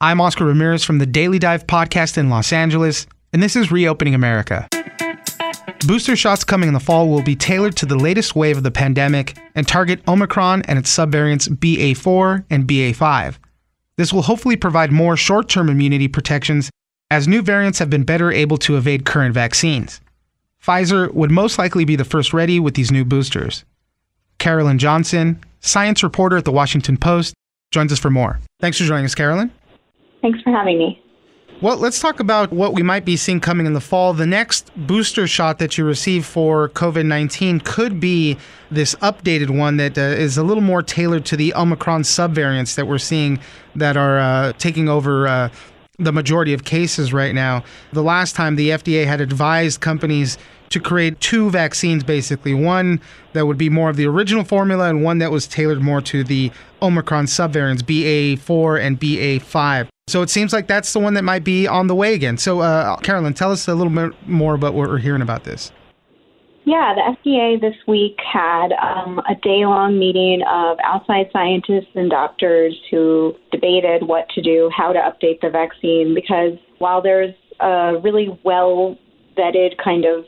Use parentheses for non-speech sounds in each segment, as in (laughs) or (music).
I'm Oscar Ramirez from the Daily Dive podcast in Los Angeles, and this is Reopening America. Booster shots coming in the fall will be tailored to the latest wave of the pandemic and target Omicron and its subvariants BA4 and BA5. This will hopefully provide more short term immunity protections as new variants have been better able to evade current vaccines. Pfizer would most likely be the first ready with these new boosters. Carolyn Johnson, science reporter at the Washington Post, joins us for more. Thanks for joining us, Carolyn. Thanks for having me. Well, let's talk about what we might be seeing coming in the fall. The next booster shot that you receive for COVID 19 could be this updated one that uh, is a little more tailored to the Omicron subvariants that we're seeing that are uh, taking over. Uh, the majority of cases right now. The last time the FDA had advised companies to create two vaccines basically one that would be more of the original formula and one that was tailored more to the Omicron subvariants BA4 and BA5. So it seems like that's the one that might be on the way again. So, uh, Carolyn, tell us a little bit more about what we're hearing about this. Yeah, the FDA this week had um, a day long meeting of outside scientists and doctors who debated what to do, how to update the vaccine, because while there's a really well vetted kind of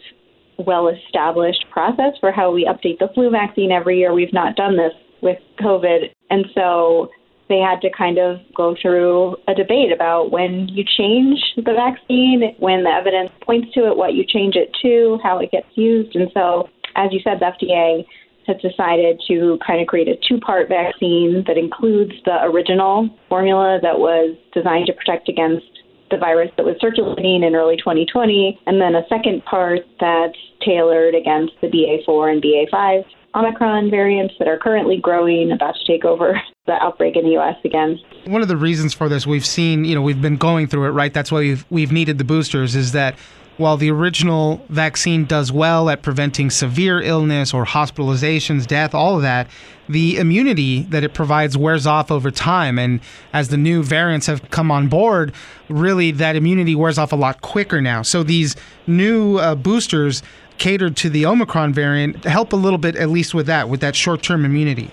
well established process for how we update the flu vaccine every year. We've not done this with COVID. And so they had to kind of go through a debate about when you change the vaccine, when the evidence points to it, what you change it to, how it gets used. And so, as you said, the FDA has decided to kind of create a two part vaccine that includes the original formula that was designed to protect against the virus that was circulating in early 2020, and then a second part that's tailored against the BA4 and BA5 Omicron variants that are currently growing, about to take over the outbreak in the U.S. again. One of the reasons for this, we've seen, you know, we've been going through it, right? That's why we've, we've needed the boosters, is that while the original vaccine does well at preventing severe illness or hospitalizations, death, all of that, the immunity that it provides wears off over time. And as the new variants have come on board, really that immunity wears off a lot quicker now. So these new uh, boosters catered to the Omicron variant help a little bit, at least with that, with that short term immunity.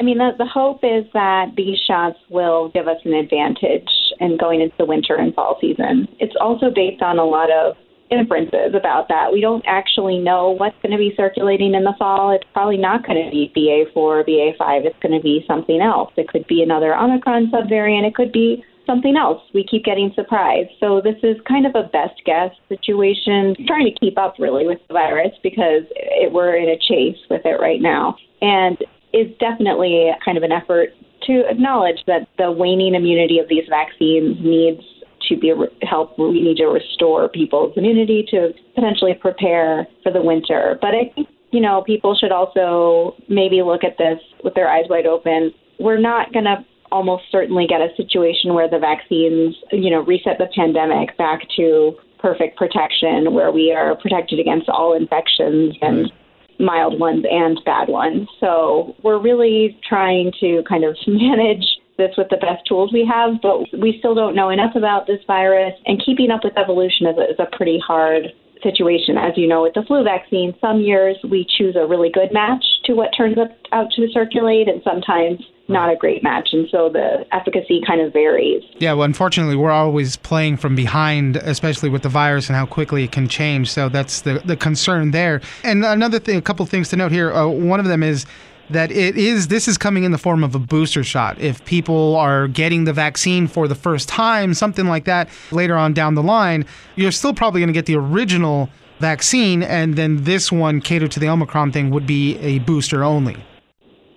I mean, the, the hope is that these shots will give us an advantage in going into the winter and fall season. It's also based on a lot of inferences about that. We don't actually know what's going to be circulating in the fall. It's probably not going to be BA4 or BA5. It's going to be something else. It could be another Omicron subvariant. It could be something else. We keep getting surprised. So this is kind of a best guess situation, trying to keep up really with the virus because it, we're in a chase with it right now. And is definitely kind of an effort to acknowledge that the waning immunity of these vaccines needs to be help. We need to restore people's immunity to potentially prepare for the winter. But I think you know people should also maybe look at this with their eyes wide open. We're not going to almost certainly get a situation where the vaccines, you know, reset the pandemic back to perfect protection, where we are protected against all infections and mm-hmm. Mild ones and bad ones. So we're really trying to kind of (laughs) manage this with the best tools we have, but we still don't know enough about this virus. And keeping up with evolution is a, is a pretty hard situation. As you know, with the flu vaccine, some years we choose a really good match to what turns up, out to circulate, and sometimes not a great match. And so the efficacy kind of varies. Yeah, well, unfortunately, we're always playing from behind, especially with the virus and how quickly it can change. So that's the, the concern there. And another thing, a couple things to note here. Uh, one of them is that it is this is coming in the form of a booster shot. If people are getting the vaccine for the first time, something like that, later on down the line, you're still probably going to get the original vaccine, and then this one catered to the Omicron thing would be a booster only.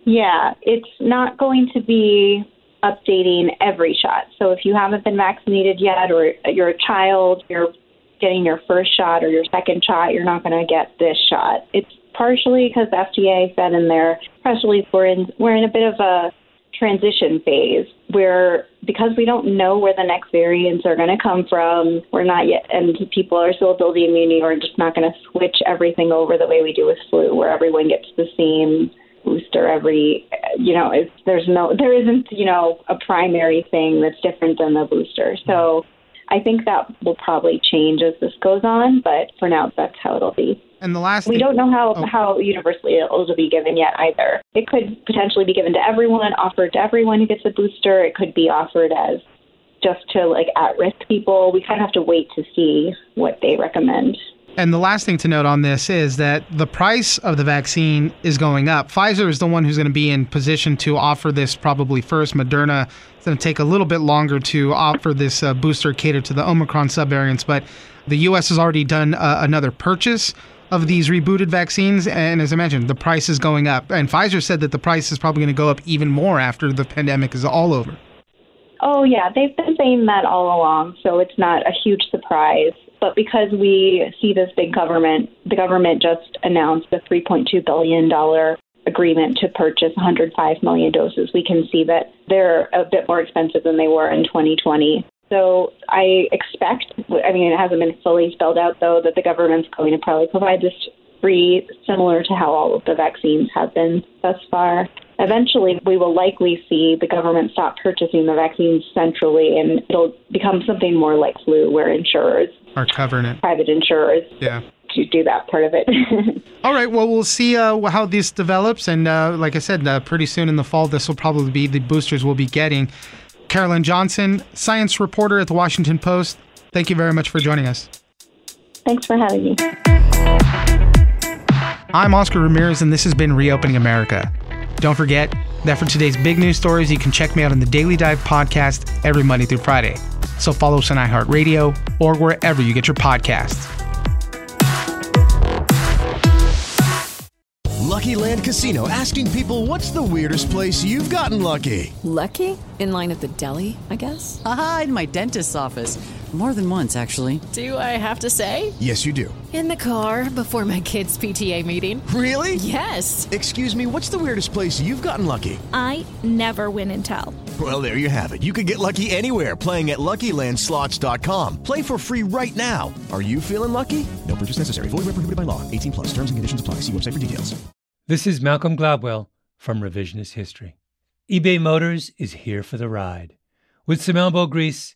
Yeah, it's not going to be updating every shot. So if you haven't been vaccinated yet, or you're a child, you're getting your first shot or your second shot, you're not going to get this shot. It's partially because FDA said in their press release we're in we're in a bit of a transition phase where because we don't know where the next variants are going to come from, we're not yet, and people are still building immunity. We're just not going to switch everything over the way we do with flu, where everyone gets the same every you know it's there's no there isn't you know a primary thing that's different than the booster. So i think that will probably change as this goes on but for now that's how it'll be. And the last we thing, don't know how oh. how universally it'll be given yet either. It could potentially be given to everyone offered to everyone who gets a booster. It could be offered as just to like at risk people. We kind of have to wait to see what they recommend And the last thing to note on this is that the price of the vaccine is going up. Pfizer is the one who's going to be in position to offer this probably first. Moderna is going to take a little bit longer to offer this uh, booster catered to the Omicron subvariants, but the U.S. has already done uh, another purchase of these rebooted vaccines. And as I mentioned, the price is going up. And Pfizer said that the price is probably going to go up even more after the pandemic is all over. Oh, yeah, they've been saying that all along, so it's not a huge surprise. But because we see this big government, the government just announced a $3.2 billion agreement to purchase 105 million doses. We can see that they're a bit more expensive than they were in 2020. So I expect, I mean, it hasn't been fully spelled out though, that the government's going to probably provide this free, similar to how all of the vaccines have been thus far. Eventually, we will likely see the government stop purchasing the vaccines centrally, and it'll become something more like flu, where insurers, Are covering it. private insurers, Yeah. to do that part of it. (laughs) All right. Well, we'll see uh, how this develops, and uh, like I said, uh, pretty soon in the fall, this will probably be the boosters we'll be getting. Carolyn Johnson, science reporter at the Washington Post. Thank you very much for joining us. Thanks for having me. I'm Oscar Ramirez, and this has been Reopening America. Don't forget that for today's big news stories, you can check me out on the Daily Dive podcast every Monday through Friday. So follow us on iHeartRadio or wherever you get your podcasts. Lucky Land Casino asking people what's the weirdest place you've gotten lucky? Lucky? In line at the deli, I guess? Aha, in my dentist's office. More than once, actually. Do I have to say? Yes, you do. In the car before my kids' PTA meeting. Really? Yes. Excuse me, what's the weirdest place you've gotten lucky? I never win and tell. Well, there you have it. You can get lucky anywhere playing at LuckyLandSlots.com. Play for free right now. Are you feeling lucky? No purchase necessary. Void where prohibited by law. 18 plus. Terms and conditions apply. See website for details. This is Malcolm Gladwell from Revisionist History. eBay Motors is here for the ride. With some elbow grease,